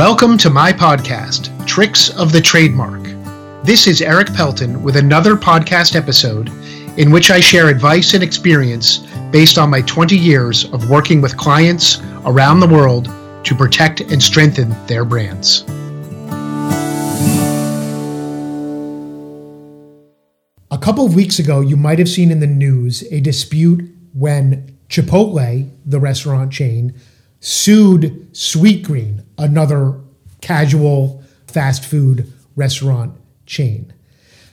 Welcome to my podcast, Tricks of the Trademark. This is Erik Pelton with another podcast episode in which I share advice and experience based on my 20 years of working with clients around the world to protect and strengthen their brands. A couple of weeks ago, you might have seen in the news a dispute when Chipotle, the restaurant chain, sued Sweetgreen, another casual fast food restaurant chain.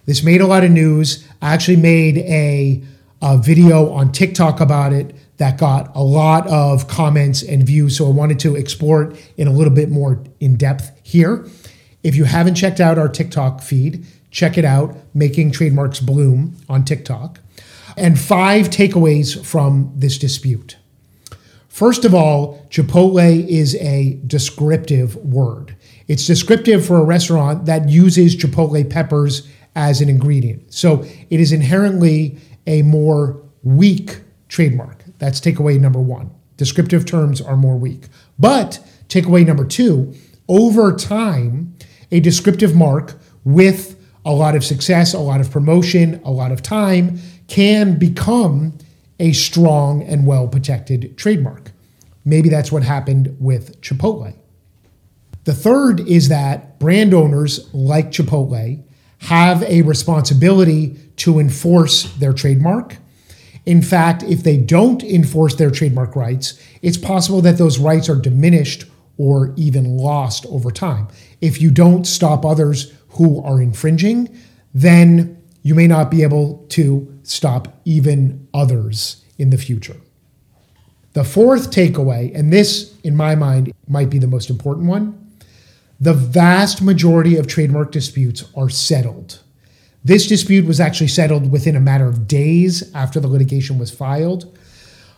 This made a lot of news. I actually made a, a video on TikTok about it that got a lot of comments and views. So I wanted to explore it in a little bit more in depth here. If you haven't checked out our TikTok feed, check it out, Making Trademarks Bloom on TikTok. And five takeaways from this dispute. First of all, Chipotle is a descriptive word. It's descriptive for a restaurant that uses Chipotle peppers as an ingredient. So it is inherently a more weak trademark. That's takeaway number one. Descriptive terms are more weak. But takeaway number two, over time, a descriptive mark with a lot of success, a lot of promotion, a lot of time can become a strong and well protected trademark. Maybe that's what happened with Chipotle. The third is that brand owners like Chipotle have a responsibility to enforce their trademark. In fact, if they don't enforce their trademark rights, it's possible that those rights are diminished or even lost over time. If you don't stop others who are infringing, then you may not be able to stop even others in the future. The fourth takeaway, and this in my mind might be the most important one, the vast majority of trademark disputes are settled. This dispute was actually settled within a matter of days after the litigation was filed.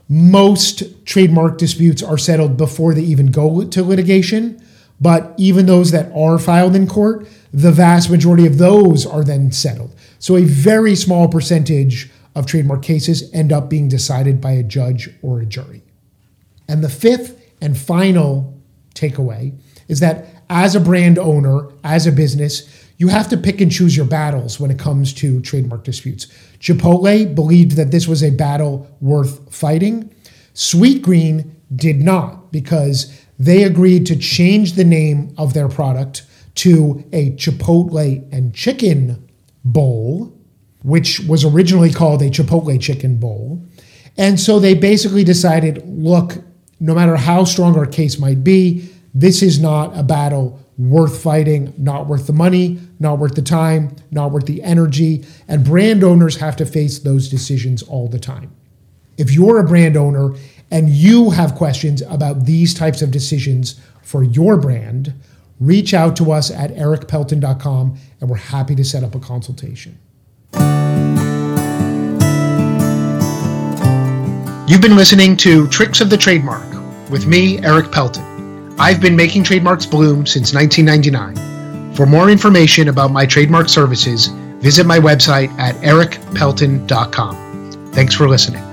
Most trademark disputes are settled before they even go to litigation, but even those that are filed in court, the vast majority of those are then settled. So a very small percentage of trademark cases end up being decided by a judge or a jury. And the fifth and final takeaway is that as a brand owner, as a business, you have to pick and choose your battles when it comes to trademark disputes. Chipotle believed that this was a battle worth fighting. Sweetgreen did not because they agreed to change the name of their product to a Chipotle and Chicken Bowl, which was originally called a Chipotle Chicken Bowl. And so they basically decided look, no matter how strong our case might be, this is not a battle worth fighting, not worth the money, not worth the time, not worth the energy. And brand owners have to face those decisions all the time. If you're a brand owner and you have questions about these types of decisions for your brand, reach out to us at erikpelton.com and we're happy to set up a consultation. You've been listening to Tricks of the Trademark with me, Erik Pelton. I've been making trademarks bloom since 1999. For more information about my trademark services, visit my website at erikpelton.com. Thanks for listening.